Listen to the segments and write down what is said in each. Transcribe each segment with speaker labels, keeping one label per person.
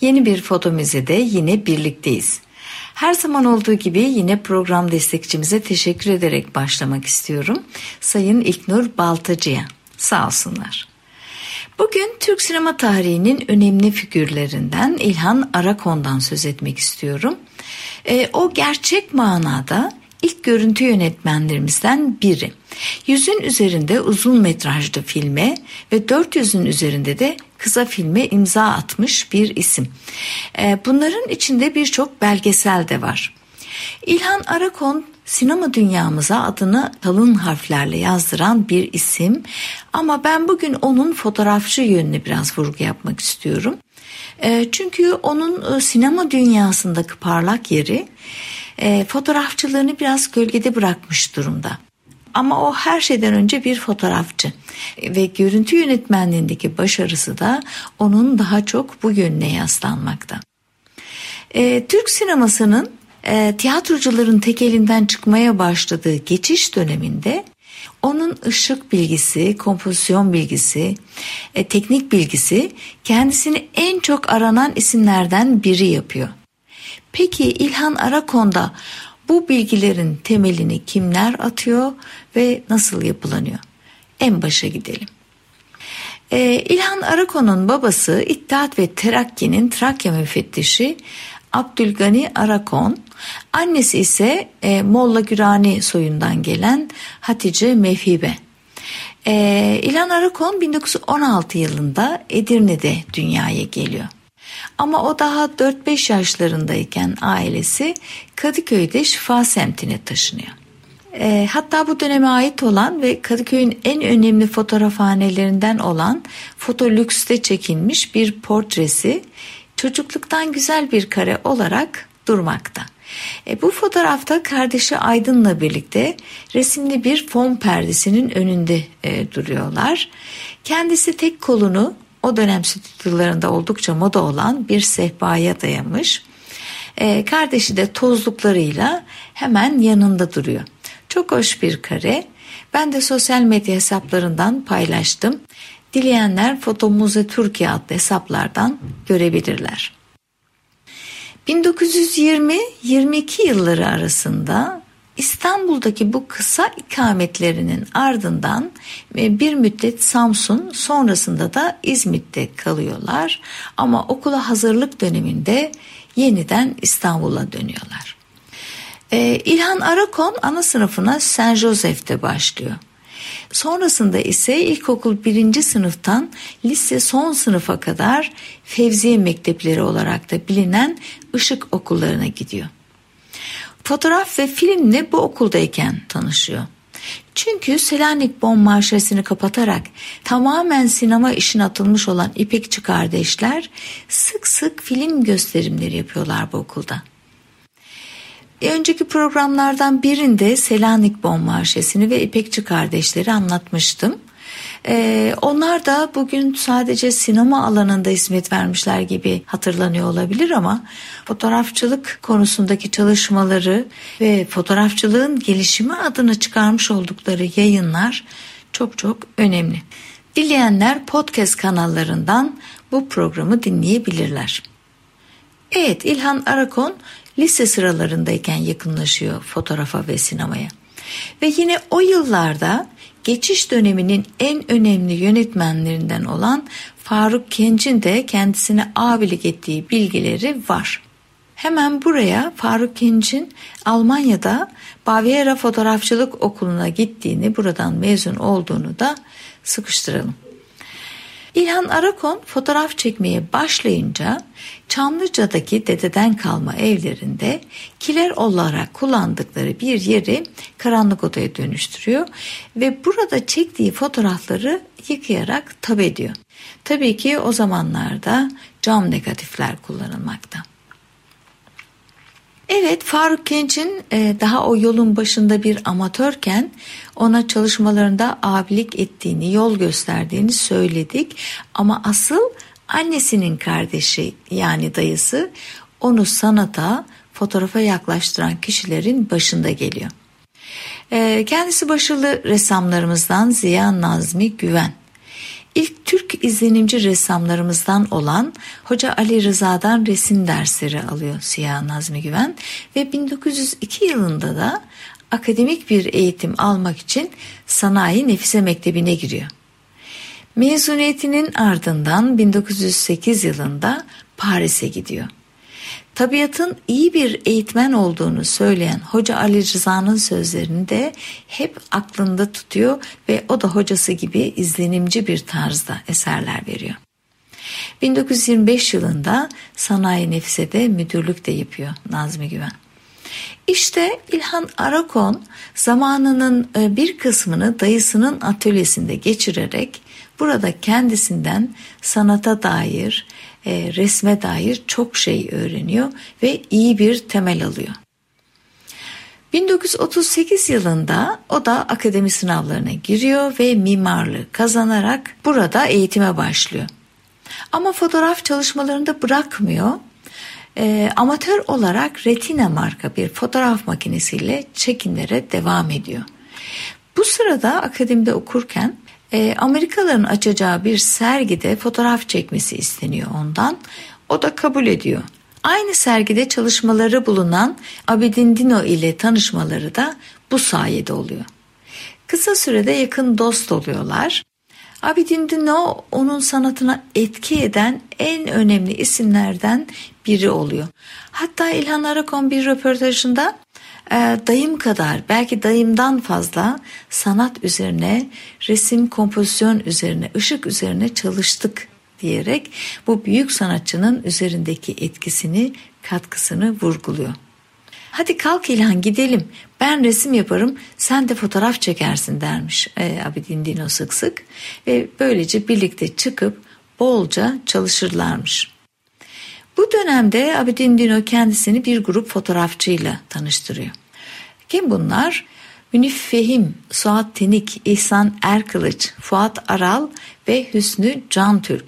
Speaker 1: Yeni bir foto müzede yine birlikteyiz. Her zaman olduğu gibi yine program destekçimize teşekkür ederek başlamak istiyorum. Sayın İlknur Baltacı'ya sağ olsunlar. Bugün Türk sinema tarihinin önemli figürlerinden İlhan Arakon'dan söz etmek istiyorum. E, o gerçek manada ilk görüntü yönetmenlerimizden biri. Yüzün üzerinde uzun metrajlı filme ve 400'ün üzerinde de kısa filme imza atmış bir isim. Ee, bunların içinde birçok belgesel de var. İlhan Arakon sinema dünyamıza adını kalın harflerle yazdıran bir isim ama ben bugün onun fotoğrafçı yönüne biraz vurgu yapmak istiyorum. Ee, çünkü onun e, sinema dünyasındaki parlak yeri e, fotoğrafçılığını biraz gölgede bırakmış durumda. Ama o her şeyden önce bir fotoğrafçı ve görüntü yönetmenliğindeki başarısı da onun daha çok bu yönüne yaslanmakta. E, Türk sinemasının e, tiyatrocuların tek elinden çıkmaya başladığı geçiş döneminde onun ışık bilgisi, kompozisyon bilgisi, e, teknik bilgisi kendisini en çok aranan isimlerden biri yapıyor. Peki İlhan Arakon'da bu bilgilerin temelini kimler atıyor ve nasıl yapılanıyor? En başa gidelim. Ee, İlhan Arakon'un babası İttihat ve Terakki'nin Trakya müfettişi Abdülgani Arakon, annesi ise e, Molla Gürani soyundan gelen Hatice Mevhibe. E, İlhan Arakon 1916 yılında Edirne'de dünyaya geliyor. Ama o daha 4-5 yaşlarındayken ailesi Kadıköy'de Şifa semtine taşınıyor. E, hatta bu döneme ait olan ve Kadıköy'ün en önemli fotoğrafhanelerinden olan Fotolüks'te çekilmiş bir portresi çocukluktan güzel bir kare olarak durmakta. E, bu fotoğrafta kardeşi Aydın'la birlikte resimli bir fon perdesinin önünde e, duruyorlar. Kendisi tek kolunu o dönem stüdyolarında oldukça moda olan bir sehpaya dayamış. E, kardeşi de tozluklarıyla hemen yanında duruyor. Çok hoş bir kare. Ben de sosyal medya hesaplarından paylaştım. Dileyenler Foto Muze Türkiye adlı hesaplardan görebilirler. 1920-22 yılları arasında İstanbul'daki bu kısa ikametlerinin ardından e, bir müddet Samsun sonrasında da İzmit'te kalıyorlar ama okula hazırlık döneminde yeniden İstanbul'a dönüyorlar. Ee, İlhan Arakon ana sınıfına Saint Joseph'te başlıyor. Sonrasında ise ilkokul birinci sınıftan lise son sınıfa kadar Fevziye Mektepleri olarak da bilinen ışık okullarına gidiyor. Fotoğraf ve filmle bu okuldayken tanışıyor. Çünkü Selanik Bon Marşesi'ni kapatarak tamamen sinema işine atılmış olan İpekçi kardeşler sık sık film gösterimleri yapıyorlar bu okulda. E, önceki programlardan birinde Selanik Bon Marşesi'ni ve İpekçi kardeşleri anlatmıştım. Ee, onlar da bugün sadece sinema alanında hizmet vermişler gibi hatırlanıyor olabilir ama fotoğrafçılık konusundaki çalışmaları ve fotoğrafçılığın gelişimi adına çıkarmış oldukları yayınlar çok çok önemli. Dileyenler podcast kanallarından bu programı dinleyebilirler. Evet İlhan Arakon lise sıralarındayken yakınlaşıyor fotoğrafa ve sinemaya. Ve yine o yıllarda geçiş döneminin en önemli yönetmenlerinden olan Faruk Kenç'in de kendisine abilik ettiği bilgileri var. Hemen buraya Faruk Kenç'in Almanya'da Baviera Fotoğrafçılık Okulu'na gittiğini, buradan mezun olduğunu da sıkıştıralım. İlhan Arakon fotoğraf çekmeye başlayınca Çamlıca'daki dededen kalma evlerinde kiler olarak kullandıkları bir yeri karanlık odaya dönüştürüyor ve burada çektiği fotoğrafları yıkayarak tab ediyor. Tabii ki o zamanlarda cam negatifler kullanılmakta. Evet Faruk Genç'in e, daha o yolun başında bir amatörken ona çalışmalarında abilik ettiğini, yol gösterdiğini söyledik. Ama asıl annesinin kardeşi yani dayısı onu sanata, fotoğrafa yaklaştıran kişilerin başında geliyor. E, kendisi başarılı ressamlarımızdan Ziya Nazmi Güven. İlk Türk izlenimci ressamlarımızdan olan Hoca Ali Rıza'dan resim dersleri alıyor Siyah Nazmi Güven ve 1902 yılında da akademik bir eğitim almak için Sanayi Nefise Mektebi'ne giriyor. Mezuniyetinin ardından 1908 yılında Paris'e gidiyor. Tabiatın iyi bir eğitmen olduğunu söyleyen Hoca Ali Rıza'nın sözlerini de hep aklında tutuyor ve o da hocası gibi izlenimci bir tarzda eserler veriyor. 1925 yılında Sanayi Nefse'de müdürlük de yapıyor Nazmi Güven. İşte İlhan Arakon zamanının e, bir kısmını dayısının atölyesinde geçirerek burada kendisinden sanata dair, e, resme dair çok şey öğreniyor ve iyi bir temel alıyor. 1938 yılında o da akademi sınavlarına giriyor ve mimarlığı kazanarak burada eğitime başlıyor. Ama fotoğraf çalışmalarında bırakmıyor. E, amatör olarak Retina marka bir fotoğraf makinesiyle çekimlere devam ediyor. Bu sırada akademide okurken e, Amerikalıların açacağı bir sergide fotoğraf çekmesi isteniyor ondan. O da kabul ediyor. Aynı sergide çalışmaları bulunan Abidin Dino ile tanışmaları da bu sayede oluyor. Kısa sürede yakın dost oluyorlar. Abidin Dino onun sanatına etki eden en önemli isimlerden biri oluyor. Hatta İlhan Arakon bir röportajında dayım kadar belki dayımdan fazla sanat üzerine, resim kompozisyon üzerine, ışık üzerine çalıştık diyerek bu büyük sanatçının üzerindeki etkisini, katkısını vurguluyor. Hadi kalk İlhan gidelim. Ben resim yaparım, sen de fotoğraf çekersin dermiş e, Abidin Dino sık sık. Ve böylece birlikte çıkıp bolca çalışırlarmış. Bu dönemde Abidin Dino kendisini bir grup fotoğrafçıyla tanıştırıyor. Kim bunlar? Münif Fehim, Suat Tenik, İhsan Erkılıç, Fuat Aral ve Hüsnü Cantürk.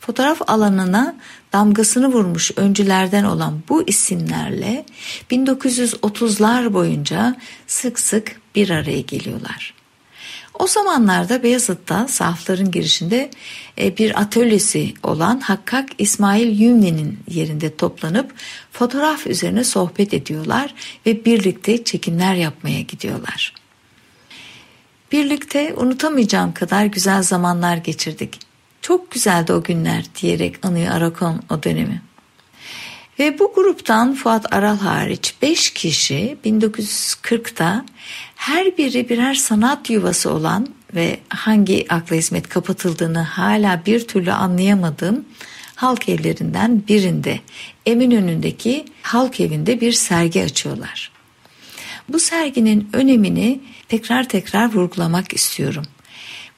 Speaker 1: Fotoğraf alanına damgasını vurmuş öncülerden olan bu isimlerle 1930'lar boyunca sık sık bir araya geliyorlar. O zamanlarda Beyazıt'ta sahafların girişinde e, bir atölyesi olan Hakkak İsmail Yümne'nin yerinde toplanıp fotoğraf üzerine sohbet ediyorlar ve birlikte çekimler yapmaya gidiyorlar. Birlikte unutamayacağım kadar güzel zamanlar geçirdik. Çok güzeldi o günler diyerek anıyor Arakon o dönemi. Ve bu gruptan Fuat Aral hariç 5 kişi 1940'da her biri birer sanat yuvası olan ve hangi akla hizmet kapatıldığını hala bir türlü anlayamadığım halk evlerinden birinde Eminönü'ndeki halk evinde bir sergi açıyorlar. Bu serginin önemini tekrar tekrar vurgulamak istiyorum.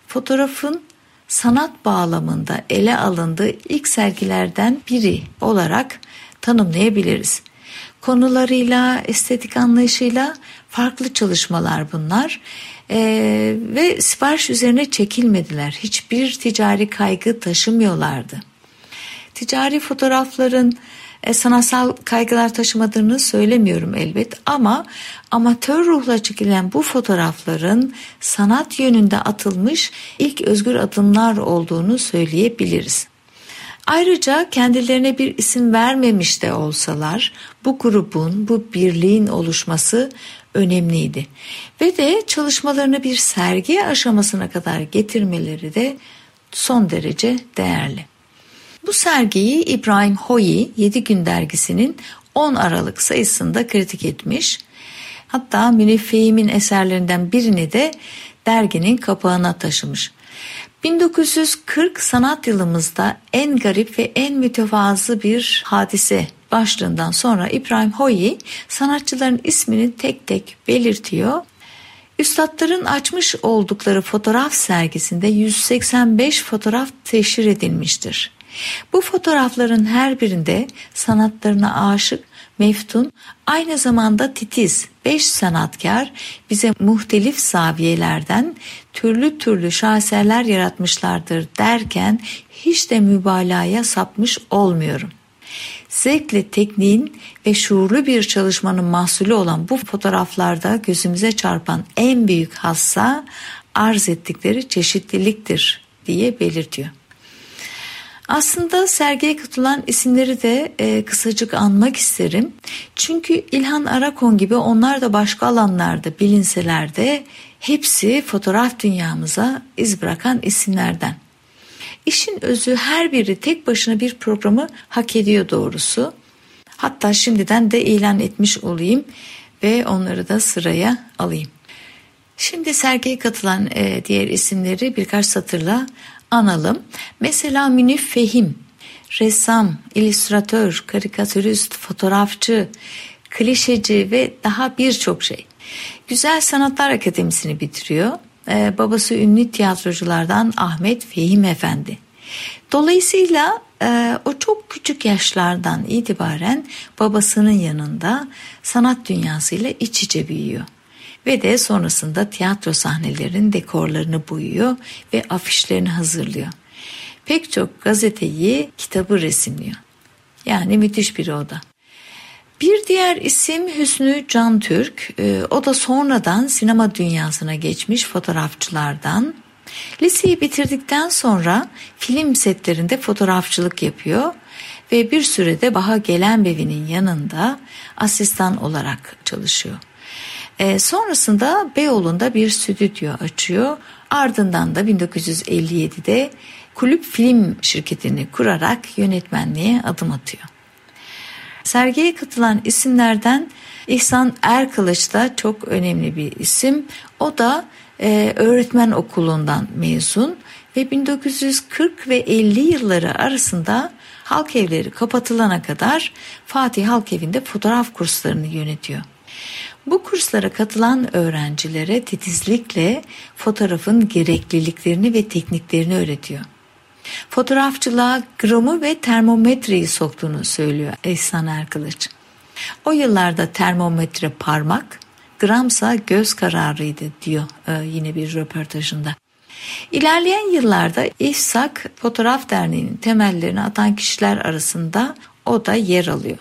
Speaker 1: Fotoğrafın sanat bağlamında ele alındığı ilk sergilerden biri olarak tanımlayabiliriz. Konularıyla, estetik anlayışıyla farklı çalışmalar bunlar ee, ve sipariş üzerine çekilmediler. Hiçbir ticari kaygı taşımıyorlardı. Ticari fotoğrafların e, sanatsal kaygılar taşımadığını söylemiyorum elbet ama amatör ruhla çekilen bu fotoğrafların sanat yönünde atılmış ilk özgür adımlar olduğunu söyleyebiliriz. Ayrıca kendilerine bir isim vermemiş de olsalar bu grubun, bu birliğin oluşması önemliydi. Ve de çalışmalarını bir sergi aşamasına kadar getirmeleri de son derece değerli. Bu sergiyi İbrahim Hoyi 7 Gün dergisinin 10 Aralık sayısında kritik etmiş. Hatta Münif Fehim'in eserlerinden birini de derginin kapağına taşımış. 1940 sanat yılımızda en garip ve en mütevazı bir hadise başlığından sonra İbrahim Hoyi sanatçıların ismini tek tek belirtiyor. Üstadların açmış oldukları fotoğraf sergisinde 185 fotoğraf teşhir edilmiştir. Bu fotoğrafların her birinde sanatlarına aşık, meftun, aynı zamanda titiz beş sanatkar bize muhtelif zaviyelerden türlü türlü şaheserler yaratmışlardır derken hiç de mübalağaya sapmış olmuyorum. Zevkle tekniğin ve şuurlu bir çalışmanın mahsulü olan bu fotoğraflarda gözümüze çarpan en büyük hassa arz ettikleri çeşitliliktir diye belirtiyor. Aslında sergiye katılan isimleri de e, kısacık anmak isterim. Çünkü İlhan Arakon gibi onlar da başka alanlarda bilinseler de hepsi fotoğraf dünyamıza iz bırakan isimlerden. İşin özü her biri tek başına bir programı hak ediyor doğrusu. Hatta şimdiden de ilan etmiş olayım ve onları da sıraya alayım. Şimdi sergiye katılan e, diğer isimleri birkaç satırla analım. Mesela Münif Fehim, ressam, illüstratör, karikatürist, fotoğrafçı, klişeci ve daha birçok şey. Güzel Sanatlar Akademisi'ni bitiriyor. Ee, babası ünlü tiyatroculardan Ahmet Fehim Efendi. Dolayısıyla e, o çok küçük yaşlardan itibaren babasının yanında sanat dünyasıyla iç içe büyüyor ve de sonrasında tiyatro sahnelerinin dekorlarını boyuyor ve afişlerini hazırlıyor. Pek çok gazeteyi, kitabı resimliyor. Yani müthiş bir o da. Bir diğer isim Hüsnü Can Türk. Ee, o da sonradan sinema dünyasına geçmiş fotoğrafçılardan. Liseyi bitirdikten sonra film setlerinde fotoğrafçılık yapıyor ve bir sürede Baha Gelenbevi'nin yanında asistan olarak çalışıyor. E, sonrasında Beyoğlu'nda bir stüdyo açıyor. Ardından da 1957'de kulüp film şirketini kurarak yönetmenliğe adım atıyor. Sergiye katılan isimlerden İhsan Erkılıç da çok önemli bir isim. O da e, öğretmen okulundan mezun ve 1940 ve 50 yılları arasında halk evleri kapatılana kadar Fatih Halk Evi'nde fotoğraf kurslarını yönetiyor. Bu kurslara katılan öğrencilere titizlikle fotoğrafın gerekliliklerini ve tekniklerini öğretiyor. Fotoğrafçılığa gramı ve termometreyi soktuğunu söylüyor Ehsan Erkılıç. O yıllarda termometre parmak, gramsa göz kararıydı diyor e, yine bir röportajında. İlerleyen yıllarda İFSAK Fotoğraf Derneği'nin temellerini atan kişiler arasında o da yer alıyor.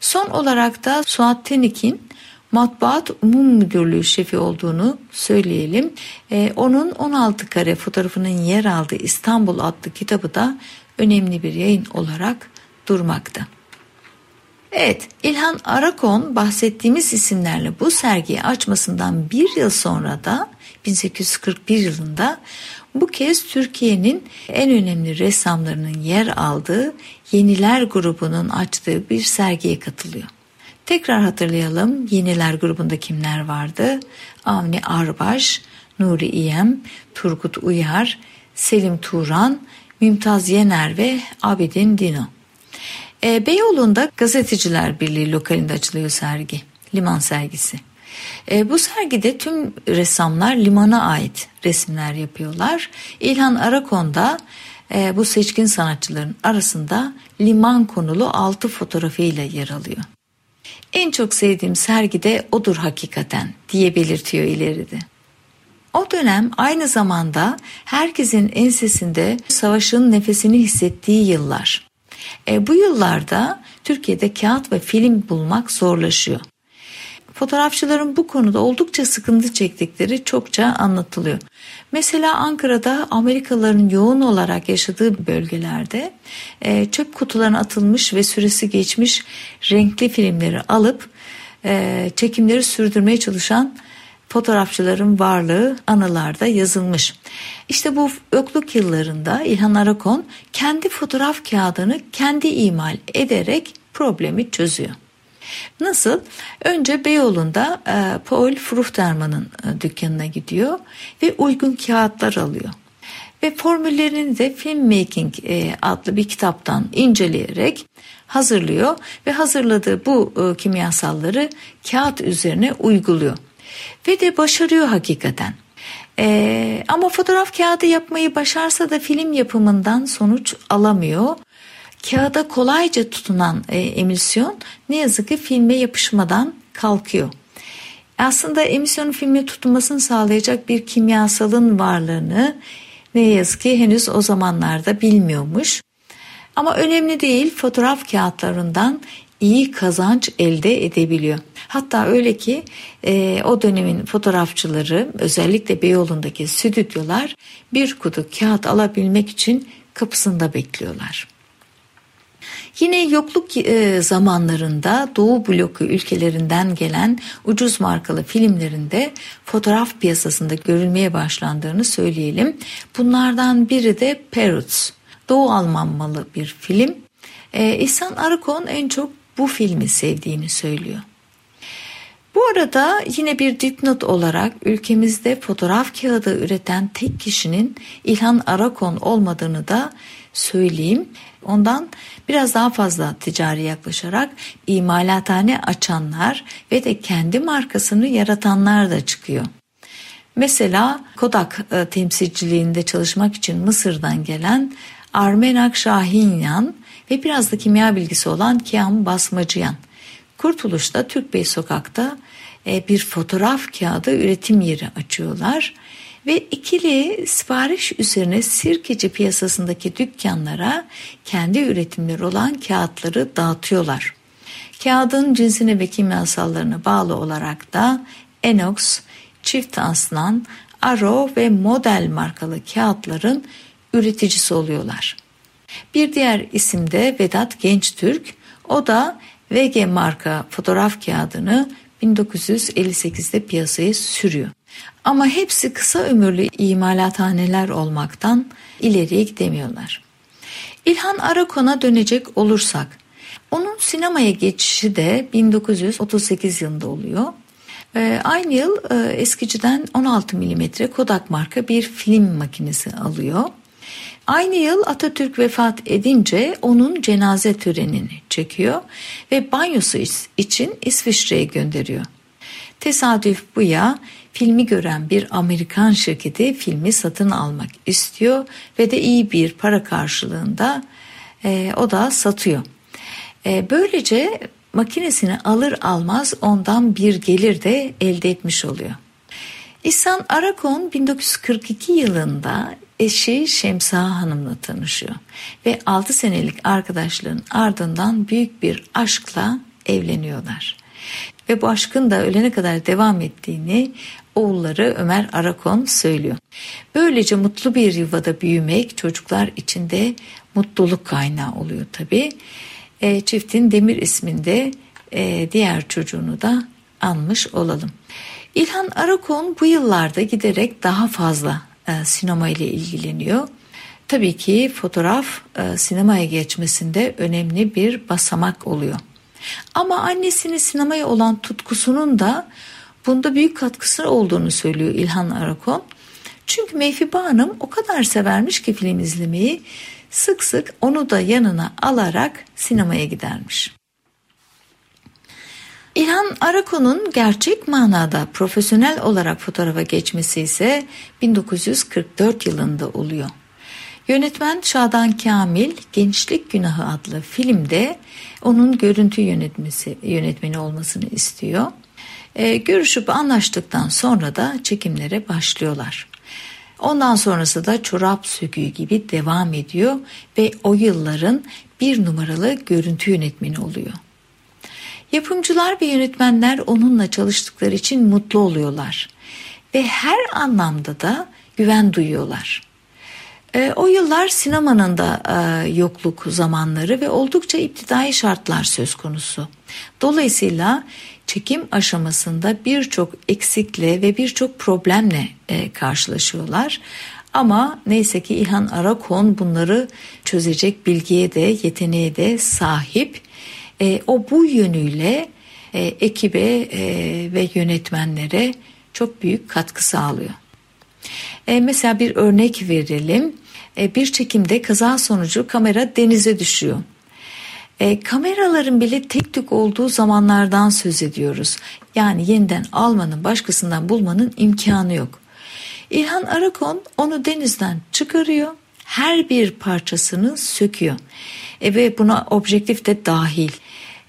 Speaker 1: Son olarak da Suat Tenik'in Matbaat Umum Müdürlüğü şefi olduğunu söyleyelim. Ee, onun 16 kare fotoğrafının yer aldığı İstanbul adlı kitabı da önemli bir yayın olarak durmakta. Evet, İlhan Arakon bahsettiğimiz isimlerle bu sergiyi açmasından bir yıl sonra da 1841 yılında bu kez Türkiye'nin en önemli ressamlarının yer aldığı Yeniler grubunun açtığı bir sergiye katılıyor. Tekrar hatırlayalım Yeniler grubunda kimler vardı? Avni Arbaş, Nuri İyem, Turgut Uyar, Selim Turan, Mümtaz Yener ve Abidin Dino. E, Beyoğlu'nda Gazeteciler Birliği lokalinde açılıyor sergi. Liman sergisi. E, bu sergide tüm ressamlar limana ait resimler yapıyorlar. İlhan Arakon'da e, bu seçkin sanatçıların arasında liman konulu altı fotoğrafıyla yer alıyor. En çok sevdiğim sergide odur hakikaten diye belirtiyor ileride. O dönem aynı zamanda herkesin ensesinde savaşın nefesini hissettiği yıllar. E, bu yıllarda Türkiye'de kağıt ve film bulmak zorlaşıyor. Fotoğrafçıların bu konuda oldukça sıkıntı çektikleri çokça anlatılıyor. Mesela Ankara'da Amerikalıların yoğun olarak yaşadığı bölgelerde e, çöp kutularına atılmış ve süresi geçmiş renkli filmleri alıp e, çekimleri sürdürmeye çalışan fotoğrafçıların varlığı anılarda yazılmış. İşte bu yokluk yıllarında İlhan Arakon kendi fotoğraf kağıdını kendi imal ederek problemi çözüyor. Nasıl? Önce Beyoğlu'nda e, Paul Fruchterman'ın e, dükkanına gidiyor ve uygun kağıtlar alıyor. Ve formüllerini de Filmmaking e, adlı bir kitaptan inceleyerek hazırlıyor ve hazırladığı bu e, kimyasalları kağıt üzerine uyguluyor. Ve de başarıyor hakikaten. Ee, ama fotoğraf kağıdı yapmayı başarsa da film yapımından sonuç alamıyor. Kağıda kolayca tutunan e, emisyon ne yazık ki filme yapışmadan kalkıyor. Aslında emisyonun filme tutunmasını sağlayacak bir kimyasalın varlığını ne yazık ki henüz o zamanlarda bilmiyormuş. Ama önemli değil fotoğraf kağıtlarından iyi kazanç elde edebiliyor. Hatta öyle ki e, o dönemin fotoğrafçıları özellikle Beyoğlu'ndaki stüdyolar bir kutu kağıt alabilmek için kapısında bekliyorlar. Yine yokluk e, zamanlarında Doğu bloku ülkelerinden gelen ucuz markalı filmlerinde fotoğraf piyasasında görülmeye başlandığını söyleyelim. Bunlardan biri de Peruts. Doğu Alman malı bir film. Ee, İhsan Arıkon en çok bu filmi sevdiğini söylüyor. Bu arada yine bir dipnot olarak ülkemizde fotoğraf kağıdı üreten tek kişinin İlhan Arakon olmadığını da söyleyeyim. Ondan biraz daha fazla ticari yaklaşarak imalathane açanlar ve de kendi markasını yaratanlar da çıkıyor. Mesela Kodak e, temsilciliğinde çalışmak için Mısır'dan gelen Armenak Şahinyan ve biraz da kimya bilgisi olan Kiam Basmacıyan. Kurtuluş'ta Türkbey Sokak'ta e, bir fotoğraf kağıdı üretim yeri açıyorlar ve ikili sipariş üzerine sirkeci piyasasındaki dükkanlara kendi üretimleri olan kağıtları dağıtıyorlar. Kağıdın cinsine ve kimyasallarına bağlı olarak da Enox, çift aslan, Aro ve model markalı kağıtların üreticisi oluyorlar. Bir diğer isim de Vedat Gençtürk. O da VG marka fotoğraf kağıdını 1958'de piyasaya sürüyor. Ama hepsi kısa ömürlü imalathaneler olmaktan ileriye gidemiyorlar. İlhan Arakon'a dönecek olursak, onun sinemaya geçişi de 1938 yılında oluyor. Ee, aynı yıl e, eskiciden 16 mm Kodak marka bir film makinesi alıyor. Aynı yıl Atatürk vefat edince onun cenaze törenini çekiyor ve banyosu için İsviçre'ye gönderiyor. Tesadüf bu ya filmi gören bir Amerikan şirketi filmi satın almak istiyor ve de iyi bir para karşılığında e, o da satıyor. E, böylece makinesini alır almaz ondan bir gelir de elde etmiş oluyor. İhsan Arakon 1942 yılında eşi Şemsa Hanım'la tanışıyor ve 6 senelik arkadaşlığın ardından büyük bir aşkla evleniyorlar. Ve bu aşkın da ölene kadar devam ettiğini oğulları Ömer Arakon söylüyor. Böylece mutlu bir yuvada büyümek çocuklar içinde mutluluk kaynağı oluyor tabi. E, çiftin Demir isminde e, diğer çocuğunu da anmış olalım. İlhan Arakon bu yıllarda giderek daha fazla e, sinema ile ilgileniyor. Tabii ki fotoğraf e, sinemaya geçmesinde önemli bir basamak oluyor. Ama annesinin sinemaya olan tutkusunun da bunda büyük katkısı olduğunu söylüyor İlhan Arakon. Çünkü Meyfiba Hanım o kadar severmiş ki film izlemeyi sık sık onu da yanına alarak sinemaya gidermiş. İlhan Arakon'un gerçek manada profesyonel olarak fotoğrafa geçmesi ise 1944 yılında oluyor. Yönetmen Şadan Kamil Gençlik Günahı adlı filmde onun görüntü yönetmesi yönetmeni olmasını istiyor. E, görüşüp anlaştıktan sonra da çekimlere başlıyorlar. Ondan sonrası da çorap söküğü gibi devam ediyor ve o yılların bir numaralı görüntü yönetmeni oluyor. Yapımcılar ve yönetmenler onunla çalıştıkları için mutlu oluyorlar ve her anlamda da güven duyuyorlar. E, o yıllar sinemanın da e, yokluk zamanları ve oldukça iptidai şartlar söz konusu. Dolayısıyla çekim aşamasında birçok eksikle ve birçok problemle e, karşılaşıyorlar. Ama neyse ki İlhan Arakon bunları çözecek bilgiye de yeteneğe de sahip e, o bu yönüyle e, ekibe e, ve yönetmenlere çok büyük katkı sağlıyor. E, mesela bir örnek verelim. E, bir çekimde kaza sonucu kamera denize düşüyor. E, kameraların bile tek tük olduğu zamanlardan söz ediyoruz. Yani yeniden almanın, başkasından bulmanın imkanı yok. İlhan Arakon onu denizden çıkarıyor. Her bir parçasını söküyor. E, ve buna objektif de dahil.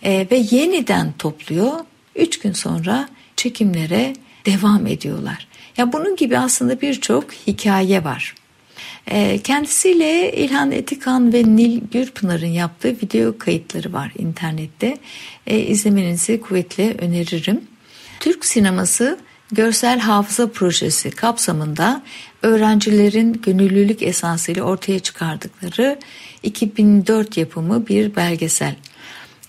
Speaker 1: E, ve yeniden topluyor. Üç gün sonra çekimlere devam ediyorlar. Ya bunun gibi aslında birçok hikaye var. E, kendisiyle İlhan Etikan ve Nil Gürpınar'ın yaptığı video kayıtları var internette. E, izlemenizi kuvvetle öneririm. Türk sineması görsel hafıza projesi kapsamında öğrencilerin gönüllülük esasıyla ortaya çıkardıkları 2004 yapımı bir belgesel.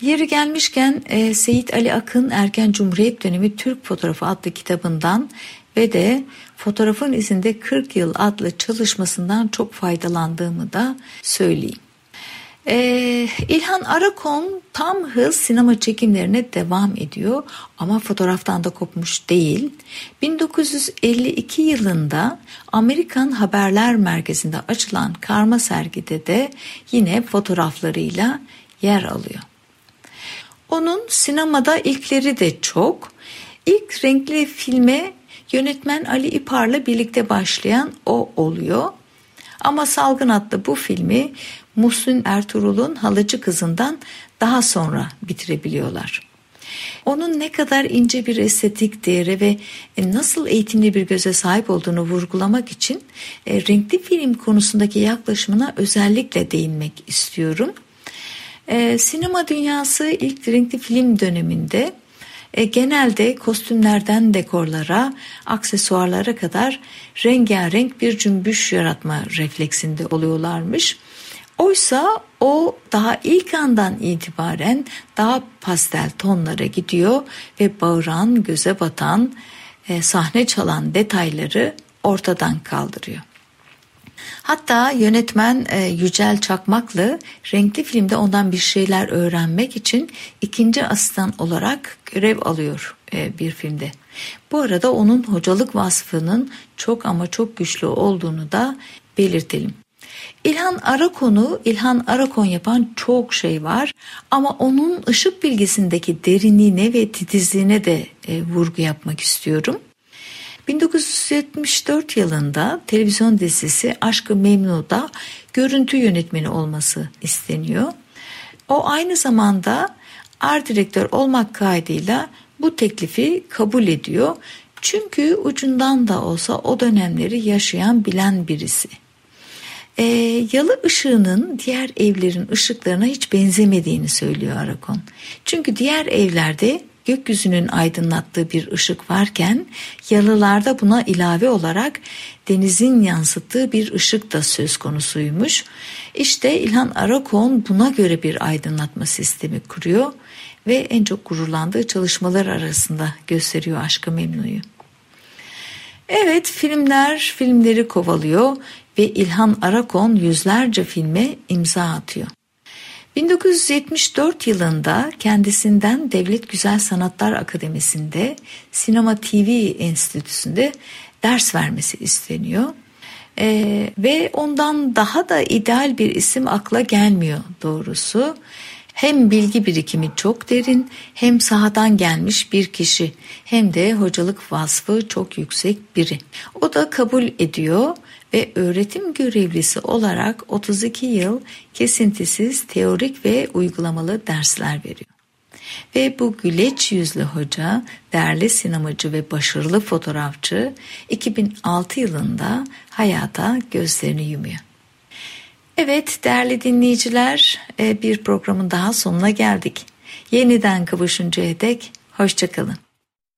Speaker 1: Yeri gelmişken e, Seyit Ali Akın Erken Cumhuriyet Dönemi Türk Fotoğrafı adlı kitabından ve de Fotoğrafın izinde 40 Yıl adlı çalışmasından çok faydalandığımı da söyleyeyim. Ee, İlhan Arakon tam hız sinema çekimlerine devam ediyor ama fotoğraftan da kopmuş değil. 1952 yılında Amerikan Haberler Merkezi'nde açılan karma sergide de yine fotoğraflarıyla yer alıyor. Onun sinemada ilkleri de çok. İlk renkli filme yönetmen Ali İpar'la birlikte başlayan o oluyor. Ama Salgın adlı bu filmi Muhsin Ertuğrul'un halıcı kızından daha sonra bitirebiliyorlar. Onun ne kadar ince bir estetik değeri ve e, nasıl eğitimli bir göze sahip olduğunu vurgulamak için e, renkli film konusundaki yaklaşımına özellikle değinmek istiyorum. E, sinema dünyası ilk renkli film döneminde e, genelde kostümlerden dekorlara, aksesuarlara kadar rengarenk bir cümbüş yaratma refleksinde oluyorlarmış. Oysa o daha ilk andan itibaren daha pastel tonlara gidiyor ve bağıran, göze batan, e, sahne çalan detayları ortadan kaldırıyor. Hatta yönetmen e, Yücel Çakmaklı renkli filmde ondan bir şeyler öğrenmek için ikinci asistan olarak görev alıyor e, bir filmde. Bu arada onun hocalık vasfının çok ama çok güçlü olduğunu da belirtelim. İlhan Arakon'u İlhan Arakon yapan çok şey var ama onun ışık bilgisindeki derinliğine ve titizliğine de e, vurgu yapmak istiyorum. 1974 yılında televizyon dizisi Aşkı Memnu'da görüntü yönetmeni olması isteniyor. O aynı zamanda art direktör olmak kaydıyla bu teklifi kabul ediyor. Çünkü ucundan da olsa o dönemleri yaşayan bilen birisi. E, yalı ışığının diğer evlerin ışıklarına hiç benzemediğini söylüyor Arakon. Çünkü diğer evlerde gökyüzünün aydınlattığı bir ışık varken yalılarda buna ilave olarak denizin yansıttığı bir ışık da söz konusuymuş. İşte İlhan Arakon buna göre bir aydınlatma sistemi kuruyor ve en çok gururlandığı çalışmalar arasında gösteriyor Aşkı Memnu'yu. Evet filmler filmleri kovalıyor ve İlhan Arakon yüzlerce filme imza atıyor. 1974 yılında kendisinden Devlet Güzel Sanatlar Akademisi'nde Sinema TV Enstitüsü'nde ders vermesi isteniyor. Ee, ve ondan daha da ideal bir isim akla gelmiyor doğrusu. Hem bilgi birikimi çok derin hem sahadan gelmiş bir kişi hem de hocalık vasfı çok yüksek biri. O da kabul ediyor ve öğretim görevlisi olarak 32 yıl kesintisiz teorik ve uygulamalı dersler veriyor. Ve bu güleç yüzlü hoca, değerli sinemacı ve başarılı fotoğrafçı 2006 yılında hayata gözlerini yumuyor. Evet değerli dinleyiciler e, bir programın daha sonuna geldik. Yeniden kavuşuncaya dek hoşçakalın.